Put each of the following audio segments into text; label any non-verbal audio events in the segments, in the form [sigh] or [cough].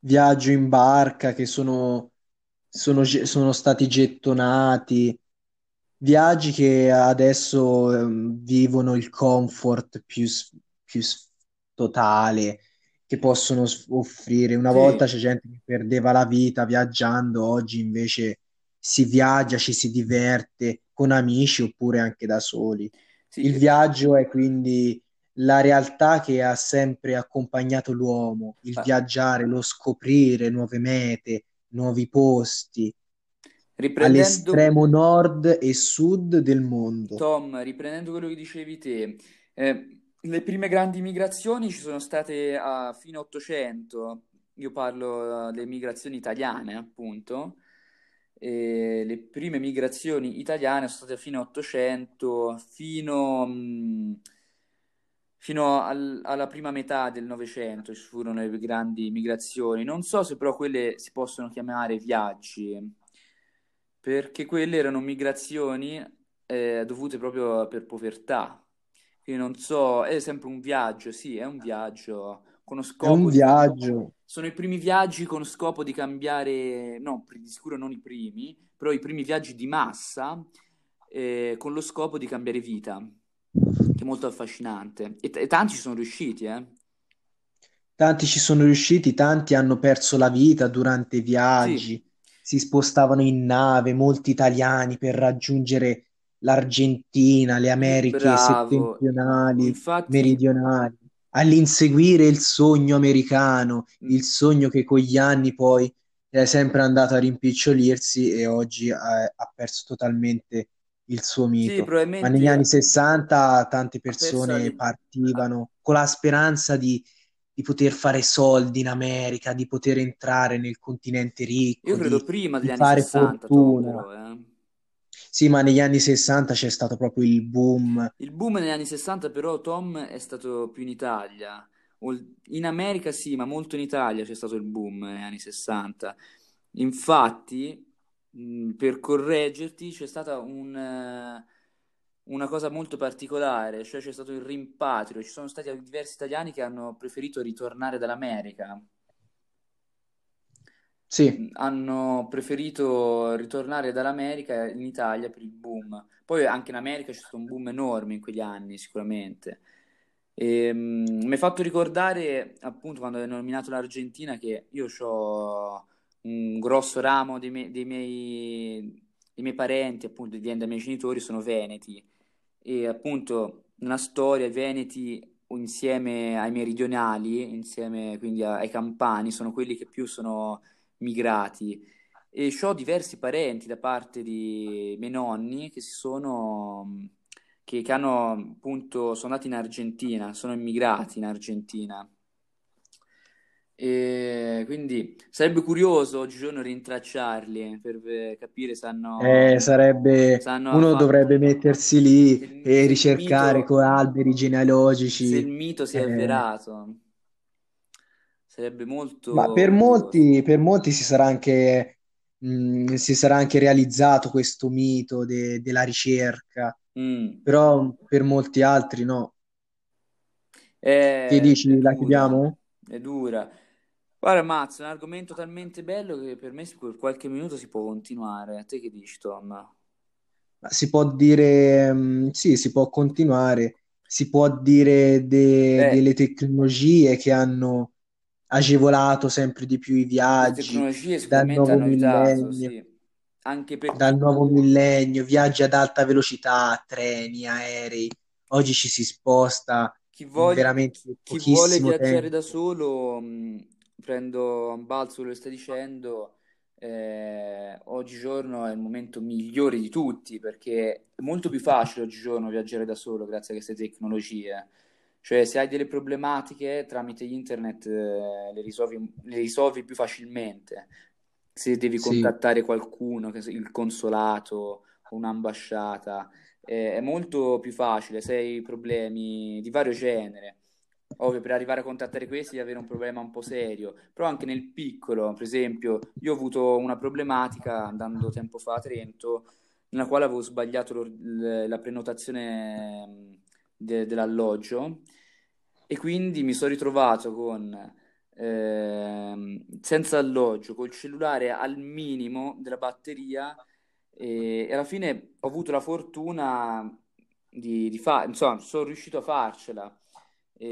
viaggio in barca che sono, sono, sono stati gettonati, viaggi che adesso ehm, vivono il comfort più, più totale che possono offrire. Una volta c'è gente che perdeva la vita viaggiando, oggi invece si viaggia, ci si diverte con amici oppure anche da soli. sì, Il e- viaggio è quindi la realtà che ha sempre accompagnato l'uomo, il ah, viaggiare, lo scoprire nuove mete, nuovi posti, riprendendo, all'estremo nord e sud del mondo. Tom, riprendendo quello che dicevi te, eh, le prime grandi migrazioni ci sono state a fine 800, io parlo eh, delle migrazioni italiane, appunto, e le prime migrazioni italiane sono state a fine 800 fino, mh, fino al- alla prima metà del Novecento ci furono le grandi migrazioni. Non so se però quelle si possono chiamare viaggi, perché quelle erano migrazioni eh, dovute proprio per povertà. Quindi non so, è sempre un viaggio, sì, è un viaggio con lo È un scopo di... viaggio, Sono i primi viaggi con scopo di cambiare, no, di sicuro non i primi, però i primi viaggi di massa eh, con lo scopo di cambiare vita, che è molto affascinante. E, t- e tanti ci sono riusciti, eh. tanti ci sono riusciti, tanti hanno perso la vita durante i Sì, viaggi, si spostavano in nave, molti italiani per raggiungere l'Argentina, le sì, Americhe bravo. settentrionali, Infatti, meridionali, all'inseguire il sogno americano, il sogno che con gli anni poi è sempre andato a rimpicciolirsi e oggi ha, ha perso totalmente il suo sì, mito. Ma negli anni probabilmente 60 tante persone ha- partivano con la speranza di, di poter fare soldi in America, di poter entrare nel continente Io ricco, credo di, prima degli di anni fare 60, Tom, fortuna. però, eh. Sì, ma negli anni 60 c'è stato proprio il boom. Il boom negli anni 60 però Tom è stato più in Italia. In America sì, ma molto in Italia c'è stato il boom negli anni 60. Infatti, mh, per correggerti, c'è stata un, eh, una cosa molto particolare, cioè c'è stato il rimpatrio. Ci sono stati diversi italiani che hanno preferito ritornare dall'America Sì, hanno preferito ritornare dall'America in Italia per il boom. Poi anche in America c'è stato un boom enorme in quegli anni, sicuramente. E, mm, mi ha fatto ricordare, appunto, quando hai nominato l'Argentina, che io ho un grosso ramo dei, me- dei miei, dei miei parenti, appunto, viene dai miei genitori, sono veneti. E appunto, nella storia, i veneti insieme ai meridionali, insieme quindi ai campani, sono quelli che più sono migrati e ho diversi parenti da parte di miei nonni che si sono, che, che hanno appunto, sono andati in Argentina, sono immigrati in Argentina. E quindi sarebbe curioso oggigiorno rintracciarli per eh, capire se eh, hanno, se sarebbe, hanno uno fatto, dovrebbe mettersi se lì il, e se ricercare mito, con alberi se il genealogici. mito si è eh, avverato. Sarebbe Ma molto per curioso. molti, per molti si sarà anche, mh, si sarà anche realizzato questo mito de- della ricerca, Mm. però per molti altri no. Che È, è dici, la chiudiamo? è dura. Guarda, Mazzo, è un argomento talmente bello che per me per qualche minuto si può continuare. A te che dici, Tom? Ma Si può dire, mh, sì, si può continuare, si può dire de- delle tecnologie che hanno agevolato sempre di più i le viaggi tecnologie dal sicuramente nuovo hanno aiutato, millennio, sì. Anche dal chi, nuovo millennio, viaggi ad alta velocità, treni, aerei. Oggi ci si sposta chi in voglia, veramente chi vuole pochissimo viaggiare da tempo. solo, mh, prendo a balzo quello che stai dicendo. eh, oggigiorno è il momento migliore di tutti perché è molto più facile oggigiorno viaggiare da solo grazie a queste tecnologie. Cioè, se hai delle problematiche tramite internet, eh, le risolvi, le risolvi più facilmente. Se devi Sì, contattare qualcuno, che so, il consolato un'ambasciata, eh, è molto più facile se hai problemi di vario genere. Ovvio, per arrivare a contattare questi devi avere un problema un po' serio, però anche nel piccolo, per esempio, io ho avuto una problematica andando tempo fa a Trento, nella quale avevo sbagliato la prenotazione mh, de- dell'alloggio e quindi mi sono ritrovato con ehm, senza alloggio, col cellulare al minimo della batteria e alla fine ho avuto la fortuna di, di fare, insomma, sono riuscito a farcela. E...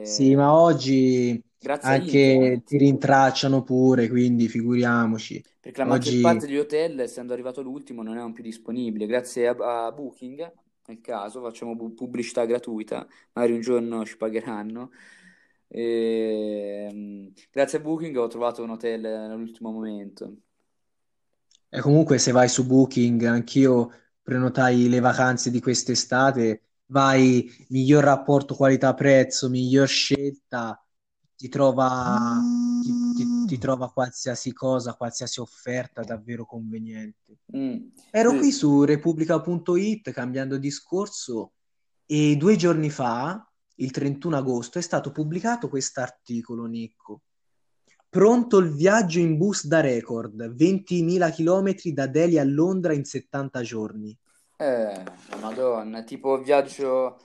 Sì, ma oggi Grazie anche ti rintracciano pure, quindi figuriamoci. Perché la maggior Oggi parte degli hotel, essendo arrivato l'ultimo, non erano più disponibili. Grazie a, a Booking, nel caso, facciamo bu- pubblicità gratuita, magari un giorno ci pagheranno. E, mm, grazie a Booking ho trovato un hotel nell'ultimo momento. E comunque se vai su Booking, anch'io prenotai le vacanze di quest'estate, vai miglior rapporto qualità-prezzo, miglior scelta, ti trova, ti, ti- ti trova qualsiasi cosa, qualsiasi offerta davvero conveniente. Mm, Ero qui sì. su Repubblica.it cambiando discorso e due giorni fa, il 31 agosto, è stato pubblicato quest'articolo, Nicco. Pronto il viaggio in bus da record, 20.000 km da Delhi a Londra in 70 giorni. Eh, Madonna, tipo viaggio,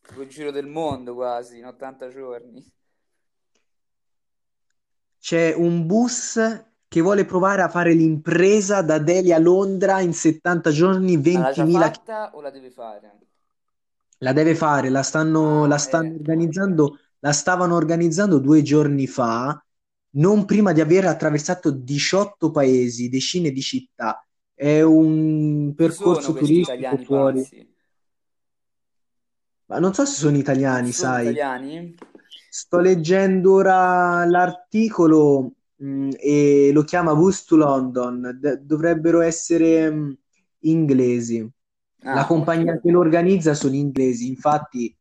tipo il giro del mondo quasi, in 80 giorni. C'è un bus che vuole provare a fare l'impresa da Delhi a Londra in 70 giorni, Ma l'ha già 20.000 fatta o la deve fare? La deve fare, la stanno, la Ah, stanno eh. organizzando, la stavano organizzando due giorni fa, non prima di aver attraversato 18 paesi, decine di città. È un percorso turistico fuori. pazzi? Ma non so se sono italiani, sono sai. italiani? Sto leggendo ora l'articolo, mh, e lo chiama Bus to London. D- dovrebbero essere mh, inglesi. La Ah, compagnia ok. che lo organizza sono inglesi, infatti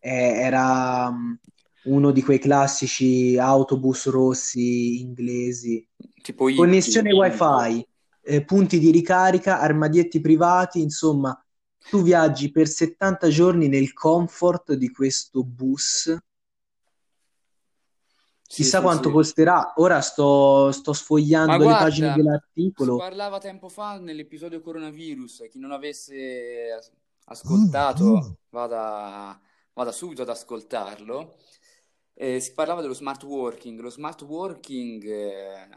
eh, era mh, uno di quei classici autobus rossi inglesi. Tipo. Connessione wifi, eh, punti di ricarica, armadietti privati, insomma, tu viaggi per 70 giorni nel comfort di questo bus. Chissà sì, quanto sì. costerà. Ora sto, sto sfogliando le pagine guarda, si dell'articolo. parlava tempo fa nell'episodio coronavirus, chi non avesse as- ascoltato vada, vada subito ad ascoltarlo. Eh, si parlava dello smart working. Lo smart working eh,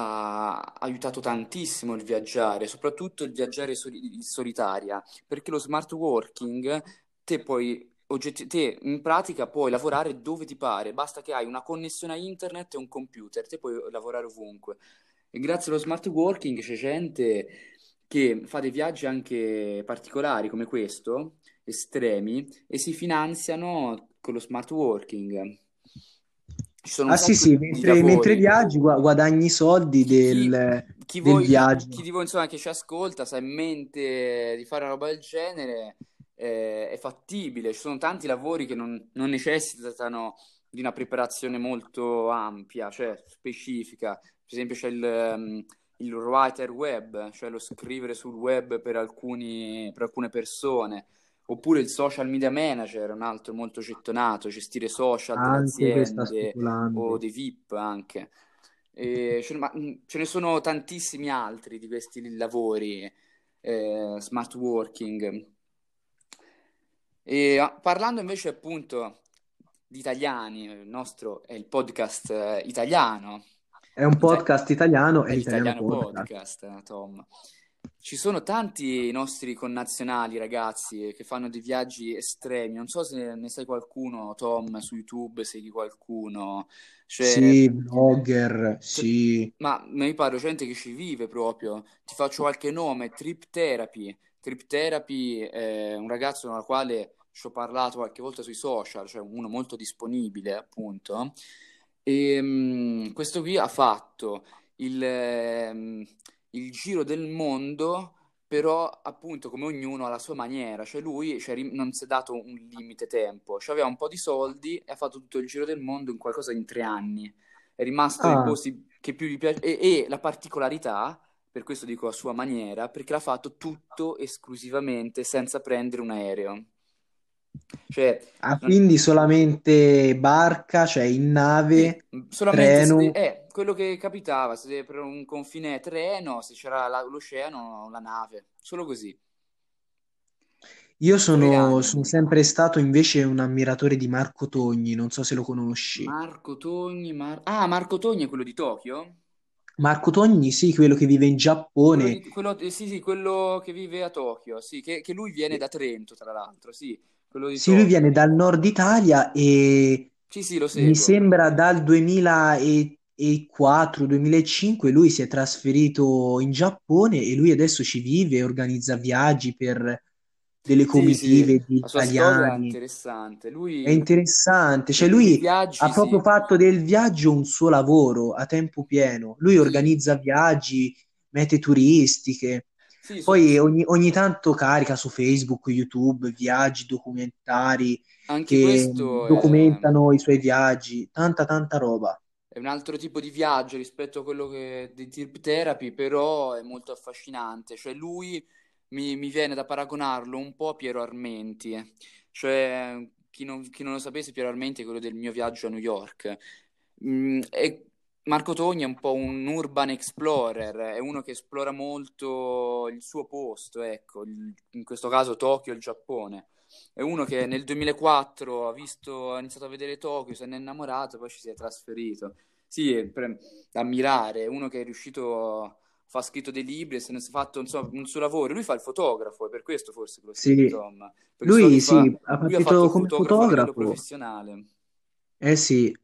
ha aiutato tantissimo il viaggiare, soprattutto il viaggiare soli- in solitaria, perché lo smart working te puoi oggetti- te in pratica puoi lavorare dove ti pare, basta che hai una connessione a internet e un computer, te puoi lavorare ovunque. E grazie allo smart working c'è gente che fa dei viaggi anche particolari come questo, estremi, e si finanziano con lo smart working. Ah sì sì, mentre, mentre viaggi gua- guadagni i soldi Chi, del, chi del voi, chi viaggio. di voi insomma che ci ascolta, sa in mente di fare una roba del genere, eh, è fattibile. Ci sono tanti lavori che non, non necessitano di una preparazione molto ampia, cioè specifica. Per esempio c'è il, ehm, il writer web, cioè lo scrivere sul web per alcuni, per alcune persone. Oppure il social media manager, un altro molto gettonato, gestire social Anche aziende o dei VIP anche. E ce, ne ma- mh, ce ne sono tantissimi altri di questi lavori, eh, smart working. E ah, parlando invece appunto di italiani, il nostro è il podcast eh, italiano, È un podcast italiano, è è l'italiano podcast. podcast, Tom. Ci sono tanti nostri connazionali, ragazzi, che fanno dei viaggi estremi. Non so se ne sai qualcuno, Tom, su YouTube, segui qualcuno. Cioè, Sì, blogger, t- sì. ma mi pare gente che ci vive proprio. Ti faccio qualche nome, Trip Therapy. Trip Therapy è un ragazzo con il quale ci ho parlato qualche volta sui social, cioè uno molto disponibile, appunto. E mm, questo qui ha fatto il, ehm, il giro del mondo, però appunto come ognuno alla sua maniera, cioè lui cioè, non si è dato un limite tempo, cioè, aveva un po' di soldi e ha fatto tutto il giro del mondo in qualcosa in tre anni, è rimasto nei Ah, posti che più gli piace e, e la particolarità, per questo dico a sua maniera, perché l'ha fatto tutto esclusivamente senza prendere un aereo. Cioè, ah, non- quindi solamente barca, cioè in nave, solamente treno. eh, quello che capitava, se per un confine treno, se c'era la- l'oceano, la nave, solo così. Io sono, sono sempre stato invece un ammiratore di Marco Togni, non so se lo conosci. Marco Togni, Mar- Ah, Marco Togni è quello di Tokyo? Marco Togni, sì, quello che vive in Quello Giappone. di, quello, eh, sì, sì, quello che vive a Tokyo, sì, che, che lui viene da Trento, tra l'altro, sì, quello Sì, lui viene dal nord Italia e Sì, sì, lo mi sembra dal 2004-2005 lui si è trasferito in Giappone e lui adesso ci vive e organizza viaggi per delle Sì, sì, comitive di storia è italiani. interessante. È Lui, interessante, nei cioè lui ha viaggi, proprio sì, fatto del viaggio un suo lavoro a tempo pieno. Lui sì, organizza viaggi, mete turistiche, sì, poi ogni, ogni tanto carica su Facebook, YouTube, viaggi, documentari anche che questo è, documentano i suoi viaggi, tanta tanta roba. È un altro tipo di viaggio rispetto a quello che, di Trip Therapy, però è molto affascinante. Cioè lui mi, mi viene da paragonarlo un po' a Piero Armenti. eh. Cioè, chi non, chi non lo sapesse, Piero Armenti è quello del mio viaggio a New York. Mm, e Marco Togni è un po' un urban explorer, è uno che esplora molto il suo posto, ecco, il- in questo caso Tokyo, il Giappone. È uno che nel 2004 ha visto, ha iniziato a vedere Tokyo, se n'è innamorato, poi ci si è trasferito. Sì, è da ammirare, è uno che è riuscito, fa scritto dei libri e se ne è fatto insomma, un suo lavoro. Lui fa il fotografo, è per questo forse che lo Sì, Tom, perché so lui fa, sì, ha lui ha fatto partito il come fotografo fotografo. professionale. Eh sì,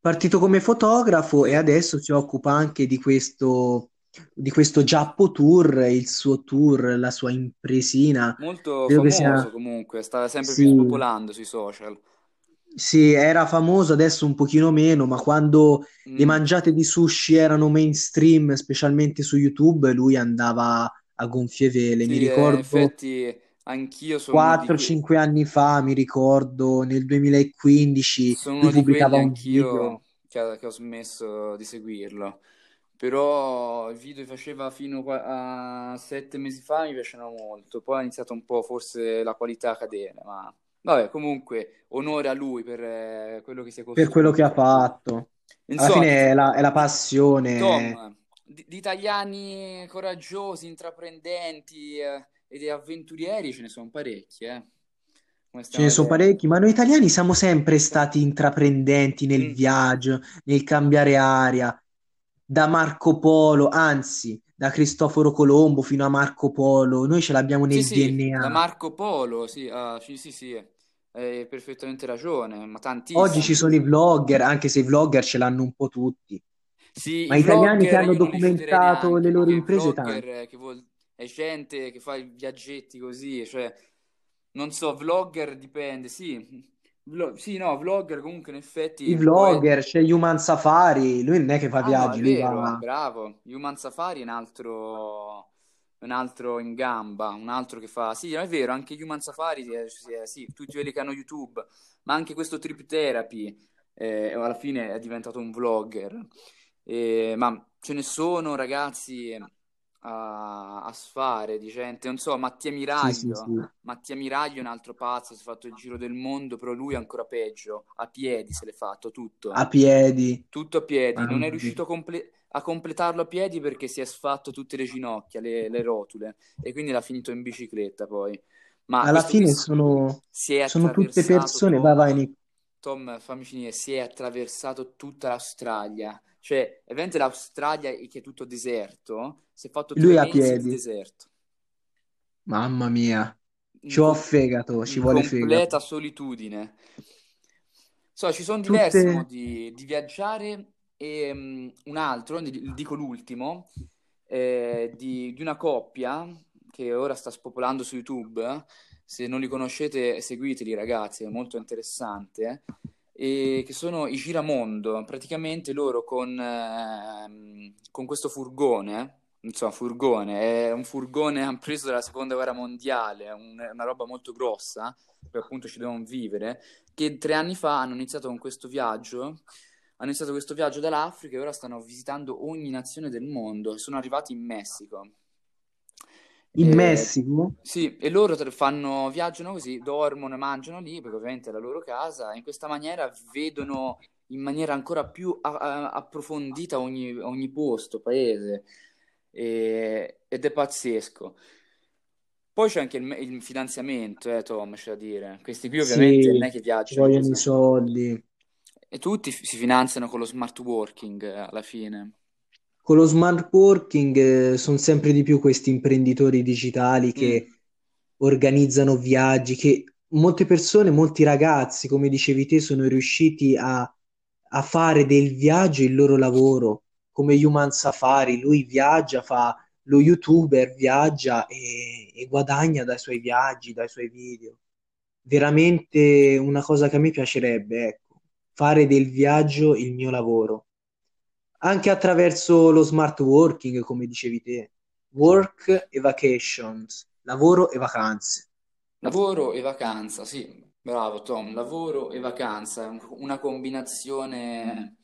partito come fotografo e Sì. adesso si occupa anche di questo, di questo Giappo Tour, il suo tour, la sua impresina. Molto Credo famoso sia, comunque, sta sempre più sì, spopolando sui social. sì, era famoso, adesso un pochino meno, ma quando le Mm. mangiate di sushi erano mainstream, specialmente su YouTube, lui andava a gonfie vele. Mi Sì, eh, in ricordo effetti anch'io sono uno di que- 4-5 anni fa, mi ricordo, nel 2015, sono lui pubblicava un video. che, che ho smesso di seguirlo. Però il video che faceva fino a sette mesi fa mi piacciono molto. Poi ha iniziato un po' forse la qualità a cadere, ma vabbè, comunque onore a lui per eh, quello che si è per quello che ha costruito. fatto. Alla Insomma, fine di, è la, è la passione. Tom, di, di italiani coraggiosi, intraprendenti eh, ed avventurieri ce ne sono parecchi, eh, Ce ne sono parecchi, ma noi italiani siamo sempre stati intraprendenti nel Mm, viaggio, nel cambiare aria, da Marco Polo, anzi, da Cristoforo Colombo fino a Marco Polo. Noi ce l'abbiamo Sì, nel sì, da DNA. Marco Polo, sì, ah, sì, sì, sì, hai perfettamente ragione, ma Oggi ci tantissimi. sono i vlogger, anche se i vlogger ce l'hanno un po' tutti, Sì, ma i italiani che hanno documentato le neanche, loro perché i imprese, vlogger eh, che vuol... è gente che fa i viaggetti così, cioè, non so, vlogger dipende, sì. Vlo- Sì, no, vlogger comunque in I effetti e- vlogger, c'è Human Safari, lui non è che fa Ah no, è viaggi, lui vero, va... bravo. Human Safari è un altro, un altro in gamba, un altro che fa... Sì, è vero, anche Human Safari, eh, sì, eh, sì, tutti quelli che hanno YouTube, ma anche questo Trip Therapy, eh, alla fine è diventato un vlogger. Eh, ma ce ne sono ragazzi a, a sfare di gente, non so, Mattia Sì, sì, sì. Miraglio. Mattia Miraglio è un altro pazzo, si è fatto il giro del mondo, però lui è ancora peggio, a piedi se l'è fatto tutto. A piedi. Tutto a piedi, non Mamma è riuscito a, comple- a completarlo a piedi perché si è sfatto tutte le ginocchia, le, le rotule, e quindi l'ha finito in bicicletta poi. Ma Alla fine sono, sono tutte persone, vai, vai, Tom, Nick. Tom, fammi finire, si è attraversato tutta l'Australia. Cioè, ovviamente l'Australia che è tutto deserto, si è fatto tre Lui a mesi di piedi. deserto, Mamma mia. Ci ho fegato, ci in vuole fegato. completa solitudine. So, ci sono diversi Tutte... modi di viaggiare e mm, un altro, dico l'ultimo, eh, di, di una coppia che ora sta spopolando su YouTube. Se non li conoscete, seguiteli ragazzi, è molto interessante. E che sono i Giramondo. Praticamente loro con, ehm, con questo furgone, insomma, furgone, è un furgone [laughs] preso dalla seconda guerra mondiale, un- una roba molto grossa, perché appunto ci devono vivere che tre anni fa hanno iniziato con questo viaggio, hanno iniziato questo viaggio dall'Africa e ora stanno visitando ogni nazione del mondo sono arrivati in Messico. In Eh, Messico? sì, e loro fanno, viaggiano così, dormono e mangiano lì, perché ovviamente è la loro casa, e in questa maniera vedono in maniera ancora più a- a- approfondita ogni, ogni posto, paese, E- ed è pazzesco. Poi c'è anche il, il finanziamento, eh, Tom, c'è da dire. Questi qui ovviamente non è Sì, che ci viaggiano vogliono i soldi. E tutti f- si finanziano con lo smart working eh, alla fine. Con lo smart working, sono sempre di più questi imprenditori digitali Mm, che organizzano viaggi, che molte persone, molti ragazzi, come dicevi te, sono riusciti a, a fare del viaggio il loro lavoro, come Human Safari. Lui viaggia, fa lo YouTuber, viaggia e, e guadagna dai suoi viaggi, dai suoi video. Veramente una cosa che a me piacerebbe, ecco, fare del viaggio il mio lavoro. Anche attraverso lo smart working, come dicevi te. Work e vacations, lavoro e vacanze. Lavoro e vacanza, sì, bravo Tom, lavoro e vacanza, un- una combinazione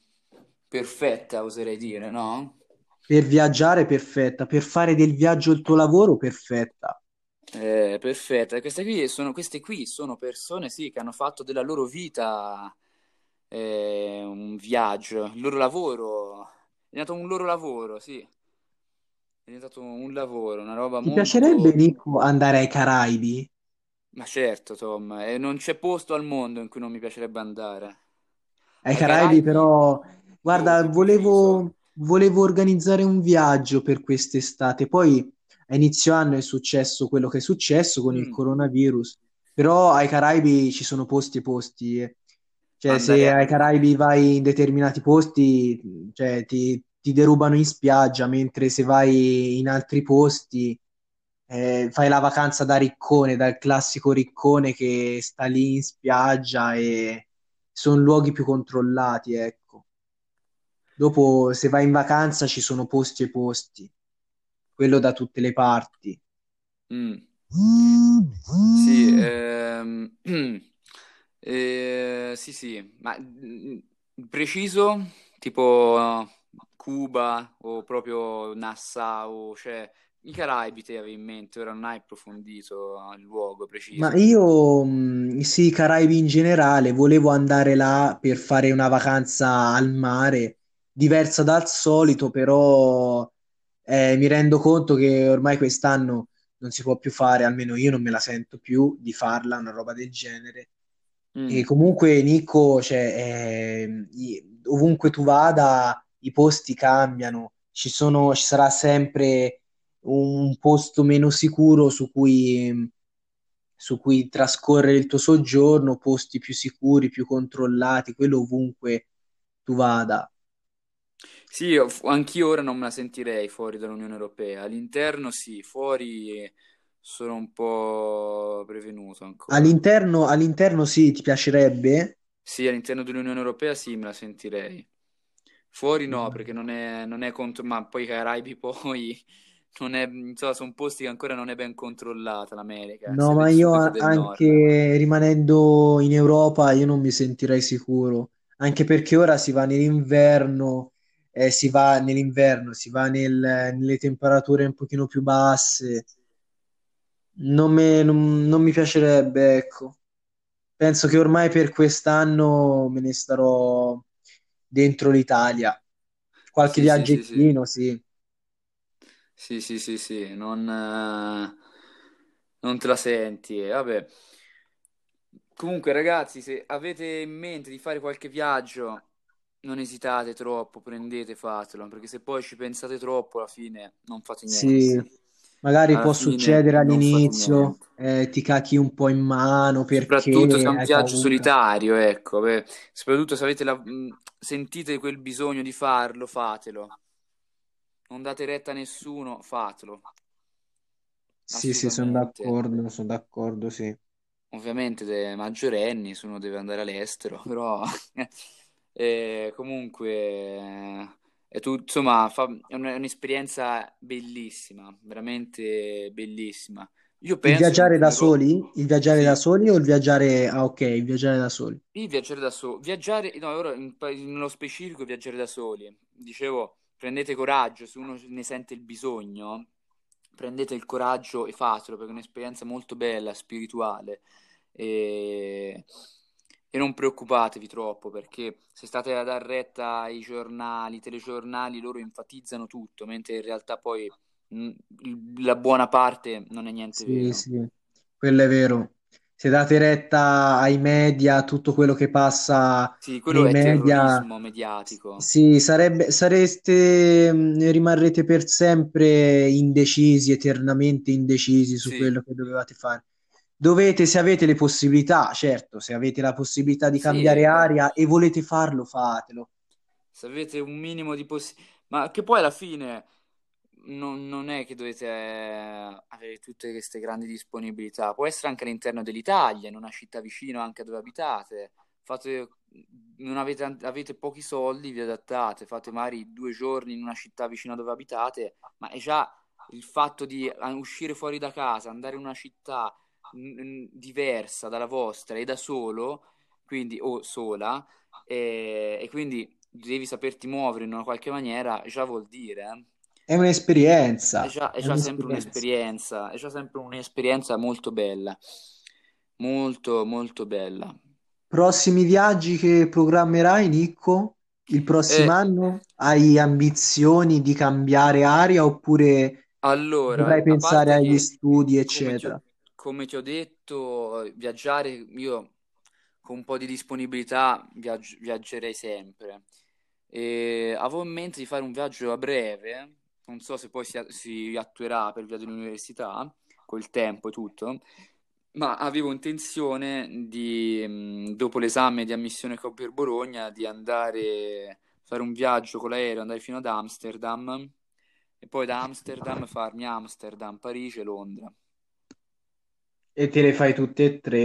perfetta, oserei dire, no? Per viaggiare, perfetta. Per fare del viaggio il tuo lavoro, perfetta. Eh, perfetta. Queste qui sono, queste qui sono persone, sì, che hanno fatto della loro vita eh, un viaggio, il loro lavoro, è diventato un loro lavoro, sì, è diventato un lavoro, una roba Ti piacerebbe, molto... Nico, andare ai Caraibi? Ma certo, Tom, e non c'è posto al mondo in cui non mi piacerebbe andare. Ai Ai Caraibi, però, guarda, volevo, volevo organizzare un viaggio per quest'estate. Poi a inizio anno è successo quello che è successo con il Mm, coronavirus. Però ai Caraibi ci sono posti e posti. Cioè, andare se ai Caraibi vai in determinati posti, cioè, ti, ti derubano in spiaggia, mentre se vai in altri posti, eh, fai la vacanza da riccone, dal classico riccone che sta lì in spiaggia e sono luoghi più controllati, ecco. Dopo, se vai in vacanza, ci sono posti e posti, quello da tutte le parti. Mm. Sì, ehm, [clears throat] eh, sì, sì, ma mm, preciso, tipo Cuba o proprio Nassau, cioè i Caraibi te avevi in mente, ora non hai approfondito il luogo Ma preciso. io, mh, sì, i Caraibi in generale, volevo andare là per fare una vacanza al mare, diversa dal solito, però eh, mi rendo conto che ormai quest'anno non si può più fare, almeno io non me la sento più di farla, una roba del genere. E Mm. comunque, Nico, cioè, i- ovunque tu vada, i posti cambiano, ci sono, ci sarà sempre un posto meno sicuro su cui, su cui trascorrere il tuo soggiorno, posti più sicuri, più controllati, quello ovunque tu vada. Sì, anch'io ora non me la sentirei fuori dall'Unione Europea, all'interno sì, fuori sono un po' prevenuto ancora. All'interno, all'interno sì, ti piacerebbe? Sì, all'interno dell'Unione Europea sì, me la sentirei. Fuori no, perché non è, non è contro... Ma poi i Caraibi [laughs] poi non è... Insomma, sono posti che ancora non è ben controllata l'America, No, ma io sud che a- del nord. anche rimanendo in Europa, io non mi sentirei sicuro, anche perché ora si va nell'inverno, eh, si va nell'inverno, si va nel- nelle temperature un pochino più basse. Non, me- non- non mi piacerebbe, ecco. Penso che ormai per quest'anno me ne starò dentro l'Italia. Qualche Sì, sì, sì, sì. viaggettino, sì. Sì, sì, sì, sì, non, eh, non te la senti. e Vabbè. Comunque, ragazzi, se avete in mente di fare qualche viaggio, non esitate troppo, prendete, fatelo, perché se poi ci pensate troppo, alla fine non fate Sì, niente. Magari Alla può fine succedere non all'inizio, niente. eh, ti cacchi un po' in mano Soprattutto se è perché un hai viaggio paura. solitario, ecco, beh, soprattutto se avete la- mh, sentite quel bisogno di farlo, fatelo. Non date retta a nessuno, fatelo. Sì, sì, sono Assolutamente. d'accordo, sono d'accordo, sì. Ovviamente dei maggiorenni, se uno deve andare all'estero, [laughs] però eh, comunque è tutto, insomma, fa- è un- è un'esperienza bellissima, veramente bellissima. Io Il penso che viaggiare da soli? Il viaggiare da soli o il viaggiare... Ah, ok, il viaggiare da soli. il viaggiare da soli, viaggiare, no, ora in- nello specifico viaggiare da soli. Dicevo, prendete coraggio, se uno ne sente il bisogno, prendete il coraggio e fatelo, perché è un'esperienza molto bella, spirituale. E, e non preoccupatevi troppo, perché se state a dar retta ai giornali, i telegiornali, loro enfatizzano tutto, mentre in realtà poi mm, la buona parte non è niente Sì, vero. sì, quello è vero. Se date retta ai media, tutto quello che passa Sì, quello nei è media, terrorismo mediatico. sì, sarebbe, sareste, mh, rimarrete per sempre indecisi, eternamente indecisi su Sì, quello che dovevate fare. Dovete, se avete le possibilità, certo, se avete la possibilità di sì, cambiare eh, aria e volete farlo, fatelo. se avete un minimo di possibilità, ma che poi alla fine non, non è che dovete eh, avere tutte queste grandi disponibilità, può essere anche all'interno dell'Italia, in una città vicino anche dove abitate. Fate, non avete, avete pochi soldi, vi adattate, fate magari due giorni in una città vicino dove abitate, ma è già il fatto di eh, uscire fuori da casa, andare in una città mm, diversa dalla vostra e da solo, quindi o sola, e, e quindi devi saperti muovere in una qualche maniera, già vuol dire, eh. È È un'esperienza, già, è è già sempre un'esperienza. un'esperienza, è già sempre un'esperienza molto bella, molto molto bella. Prossimi viaggi che programmerai, Nicco? Il prossimo E anno? Hai ambizioni di cambiare aria oppure dovrai allora, a pensare agli che, studi, eccetera? Come ti ho detto, viaggiare, io con un po' di disponibilità viaggi- viaggerei sempre. E avevo in mente di fare un viaggio a breve, non so se poi si, si attuerà per via dell'università, col tempo e tutto, ma avevo intenzione di, dopo l'esame di ammissione che ho per Bologna, di andare, fare un viaggio con l'aereo, andare fino ad Amsterdam e poi da Amsterdam farmi Amsterdam, Parigi e Londra. E te le fai tutte e tre.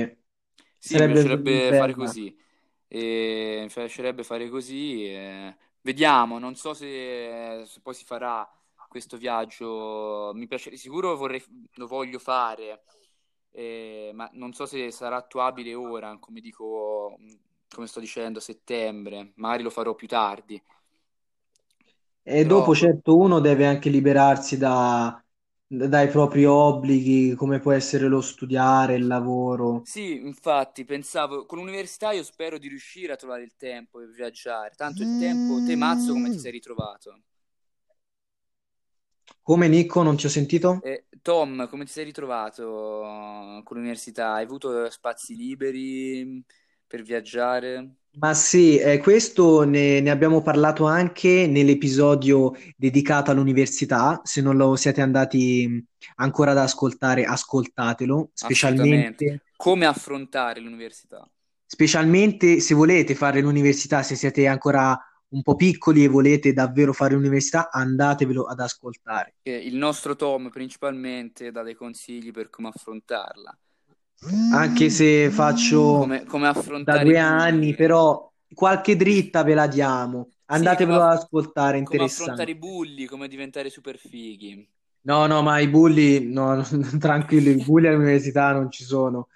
Sì, mi Sarebbe piacerebbe fare bella. così. E mi piacerebbe fare così. e Vediamo, non so se, se poi si farà questo viaggio. Mi piace, sicuro vorrei, lo voglio fare, eh, ma non so se sarà attuabile ora, come dico, come sto dicendo, settembre. Magari lo farò più tardi. E Però dopo, certo, uno deve anche liberarsi da- dai propri obblighi, come può essere lo studiare, il lavoro. sì, infatti, pensavo, con l'università io spero di riuscire a trovare il tempo per viaggiare. Tanto il tempo, te Mazzo, come ti sei ritrovato? Come Nicco, non ti ho sentito? Eh, Tom, come ti sei ritrovato con l'università? Hai avuto spazi liberi per viaggiare? Ma sì, eh, questo ne, ne abbiamo parlato anche nell'episodio dedicato all'università. Se non lo siete andati mh, ancora ad ascoltare, ascoltatelo, specialmente, Come affrontare l'università? specialmente se volete fare l'università, se siete ancora un po' piccoli e volete davvero fare l'università, andatevelo ad ascoltare. Eh, il nostro Tom principalmente dà dei consigli per come affrontarla. Anche se faccio Come, come da affrontare i due anni, però qualche dritta ve la diamo. Sì, Andatevelo aff- ad ascoltare, come affrontare interessante. i bulli, come diventare super fighi. No, no, ma i bulli, no, [laughs] tranquillo, i bulli all'università non ci sono.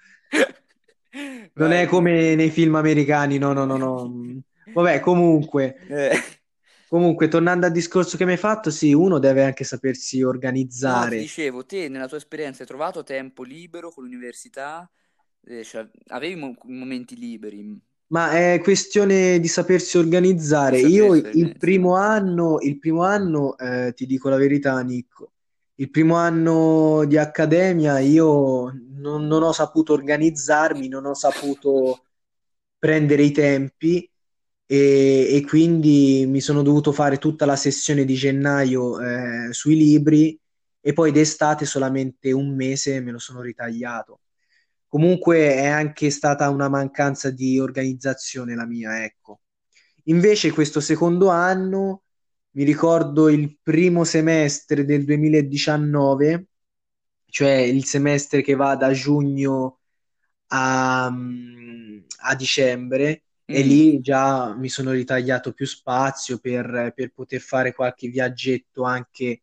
Non è Vai. come nei film americani, no, no, no, no. Vabbè, comunque, Eh. Comunque, tornando al discorso che mi hai fatto, sì, uno deve anche sapersi No, organizzare. dicevo, te nella tua esperienza hai trovato tempo libero con l'università? Eh, cioè, avevi mo- momenti liberi Ma è questione di sapersi organizzare. Io sapersi il primo anno, il primo anno, eh, ti dico la verità, Nico, il primo anno di accademia io non, non ho saputo organizzarmi, non ho saputo prendere i tempi e, e quindi mi sono dovuto fare tutta la sessione di gennaio, eh, sui libri e poi d'estate solamente un mese me lo sono ritagliato. Comunque è anche stata una mancanza di organizzazione la mia, ecco. Invece questo secondo anno, mi ricordo il primo semestre del 2019, cioè il semestre che va da giugno a, a dicembre, e Mm, lì già mi sono ritagliato più spazio per, per poter fare qualche viaggetto anche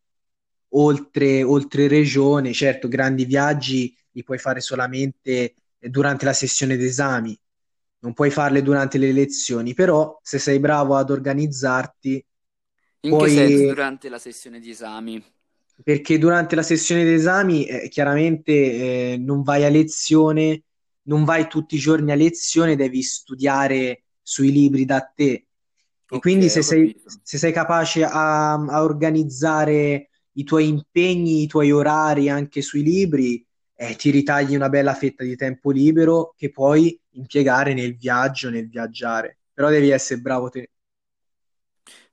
oltre, oltre regione. Certo, grandi viaggi li puoi fare solamente durante la sessione d'esami, non puoi farle durante le lezioni, però se sei bravo ad organizzarti, In che senso durante la sessione di esami? perché durante la sessione d'esami eh, chiaramente eh, non vai a lezione, non vai tutti i giorni a lezione, devi studiare sui libri da te. E Ok, quindi se sei, se sei capace a, a organizzare i tuoi impegni, i tuoi orari anche sui libri, eh, ti ritagli una bella fetta di tempo libero che puoi impiegare nel viaggio, nel viaggiare. Però devi essere bravo te.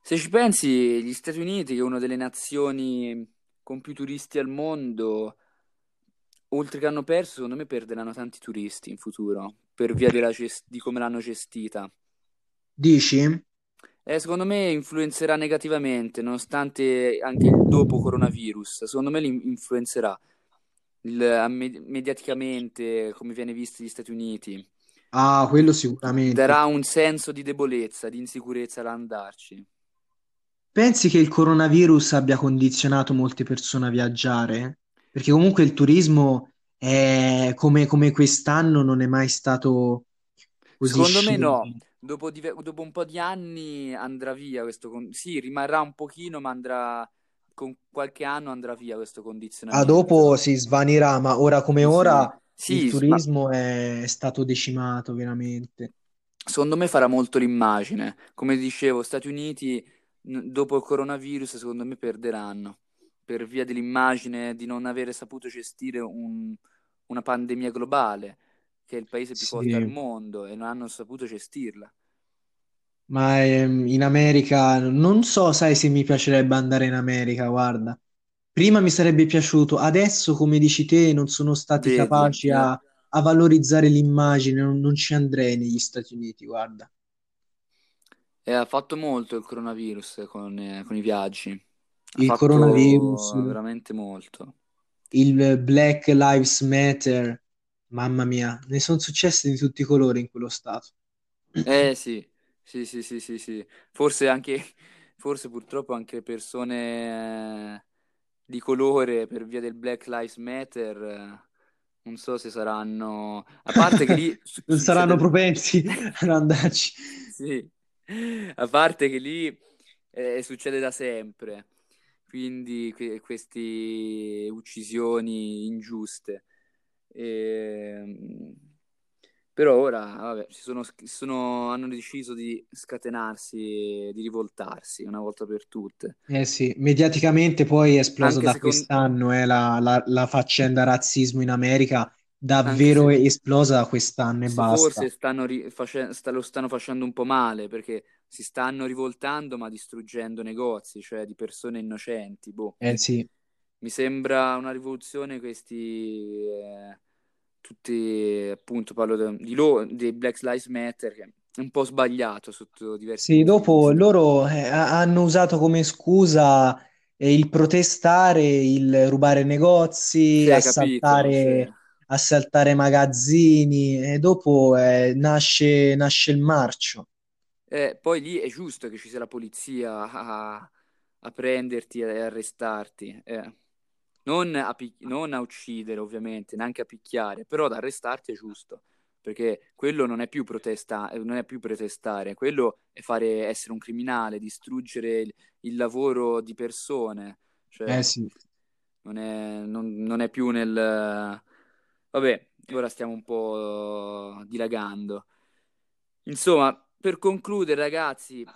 Se ci pensi, gli Stati Uniti, che è una delle nazioni con più turisti al mondo, oltre che hanno perso, secondo me perderanno tanti turisti in futuro per via gest- di come l'hanno gestita. Dici? Eh, secondo me influenzerà negativamente, nonostante anche il dopo coronavirus. Secondo me li influenzerà il- me- mediaticamente, come viene visto negli Stati Uniti. Ah, quello sicuramente. Darà un senso di debolezza, di insicurezza ad andarci. Pensi che il coronavirus abbia condizionato molte persone a viaggiare? Perché comunque il turismo è come, come quest'anno non è mai stato così Secondo me no, dopo, dive- dopo un po' di anni andrà via questo... con- Sì, rimarrà un pochino, ma andrà... Con qualche anno andrà via questo Ah, dopo condizionamento. si svanirà, ma ora come Sì, ora il Sì, ma turismo è stato decimato veramente. secondo me farà molto l'immagine. Come dicevo, Stati Uniti dopo il coronavirus secondo me perderanno per via dell'immagine di non avere saputo gestire un- una pandemia globale, che è il paese più forte al Sì. mondo e non hanno saputo gestirla. Ma ehm, in America non so, sai se mi piacerebbe andare in America, guarda. Prima mi sarebbe piaciuto, adesso come dici te non sono stati Vedi, capaci eh, a, a valorizzare l'immagine, non, non ci andrei negli Stati Uniti, guarda. e ha fatto molto il coronavirus con, eh, con i viaggi. Il coronavirus, veramente molto. il Black Lives Matter, mamma mia, ne sono successe di tutti i colori in quello stato. Eh [clears throat] sì, sì, sì, sì, sì, sì. Forse anche, forse purtroppo anche persone eh, di colore per via del Black Lives Matter, eh, non so se saranno... A parte che lì [laughs] Non saranno [laughs] propensi ad andarci. Sì, a parte che lì eh, succede da sempre, quindi que- queste uccisioni ingiuste. Ehm, Però ora, vabbè, si sono, sono- hanno deciso di scatenarsi, e di rivoltarsi una volta per tutte. Eh sì, mediaticamente poi è esplosa da secondo, quest'anno, eh, la, la- la faccenda razzismo in America, davvero se, esplosa da quest'anno e basta. forse stanno ri- face- sta- lo stanno facendo un po' male, perché si stanno rivoltando ma distruggendo negozi, cioè di persone innocenti. Boh. Eh sì, Mi sembra una rivoluzione questi, eh, tutti, appunto, parlo di loro, dei Black Lives Matter, che è un po' sbagliato sotto diversi sì, punti di dopo vista. loro eh, ha- hanno usato come scusa eh, il protestare, il rubare negozi, Sì, hai capito? Sì. assaltare, assaltare magazzini e dopo eh, nasce, nasce il marcio. Eh, poi lì è giusto che ci sia la polizia a, a prenderti e arrestarti. eh. Non a, pic- non a uccidere, ovviamente, neanche a picchiare, però ad arrestarti è giusto, perché quello non è più protesta- eh, non è più protestare, quello è fare, essere un criminale, distruggere il, il lavoro di persone, Eh cioè sì. non è, non- non è più nel... Vabbè, ora stiamo un po' dilagando. Insomma, per concludere, ragazzi,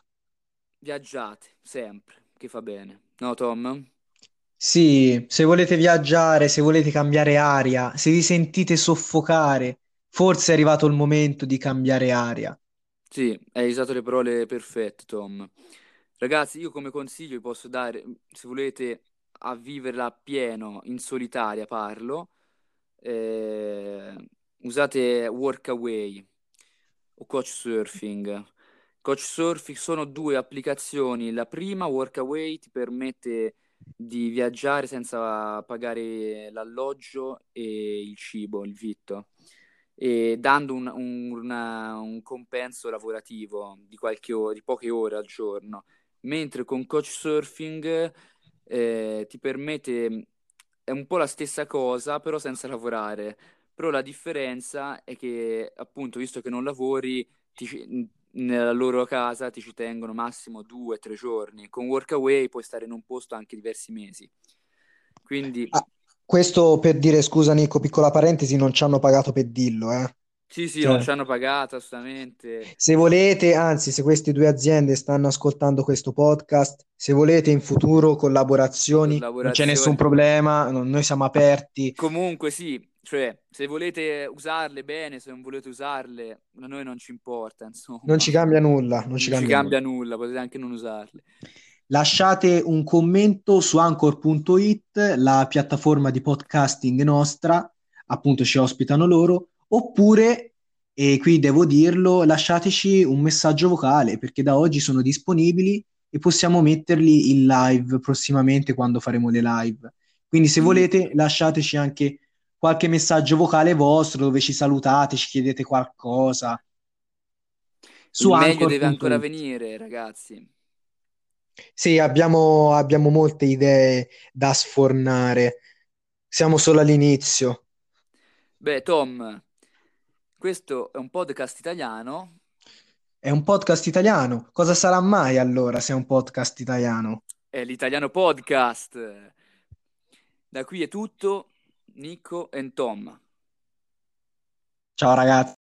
viaggiate sempre, che fa bene. No, Tom? Sì, se volete viaggiare, se volete cambiare aria, se vi sentite soffocare, forse è arrivato il momento di cambiare aria. Sì, hai usato le parole perfette, Tom. Ragazzi, io come consiglio vi posso dare, se volete a viverla appieno, in solitaria parlo, eh, usate Workaway o Couchsurfing. Couchsurfing sono due applicazioni. La prima, Workaway, ti permette di viaggiare senza pagare l'alloggio e il cibo, il vitto, e dando un, un- una- un compenso lavorativo di ora, di poche ore al giorno. Mentre con Couchsurfing eh, ti permette, è un po' la stessa cosa, però senza lavorare. Però la differenza è che, appunto, visto che non lavori, ti nella loro casa ti ci tengono massimo due o tre giorni. Con Workaway puoi stare in un posto anche diversi mesi. Quindi, Ah, questo per dire, scusa Nico, piccola parentesi, non ci hanno pagato per dirlo, eh. Sì, sì, non Cioè, ci hanno pagato assolutamente. se volete, anzi, se queste due aziende stanno ascoltando questo podcast, se volete in futuro collaborazioni, non c'è nessun problema, no- noi siamo aperti. Comunque sì, cioè, se volete usarle bene, se non volete usarle, a noi non ci importa, insomma. Non ci cambia nulla, non Non ci ci cambia cambia nulla. nulla, potete anche non usarle. Lasciate un commento su anchor.it, la piattaforma di podcasting nostra, appunto ci ospitano loro, oppure, e qui devo dirlo, lasciateci un messaggio vocale perché da oggi sono disponibili e possiamo metterli in live prossimamente quando faremo le live. Quindi se Sì. volete lasciateci anche qualche messaggio vocale vostro dove ci salutate, ci chiedete qualcosa. Su Il meglio deve ancora venire, ragazzi. Sì, abbiamo, abbiamo molte idee da sfornare. Siamo solo all'inizio. Beh, Tom, questo è un podcast italiano. È un podcast italiano. Cosa sarà mai allora se è un podcast italiano? È l'Italiano Podcast. Da qui è tutto. Nico e Tom. Ciao ragazzi.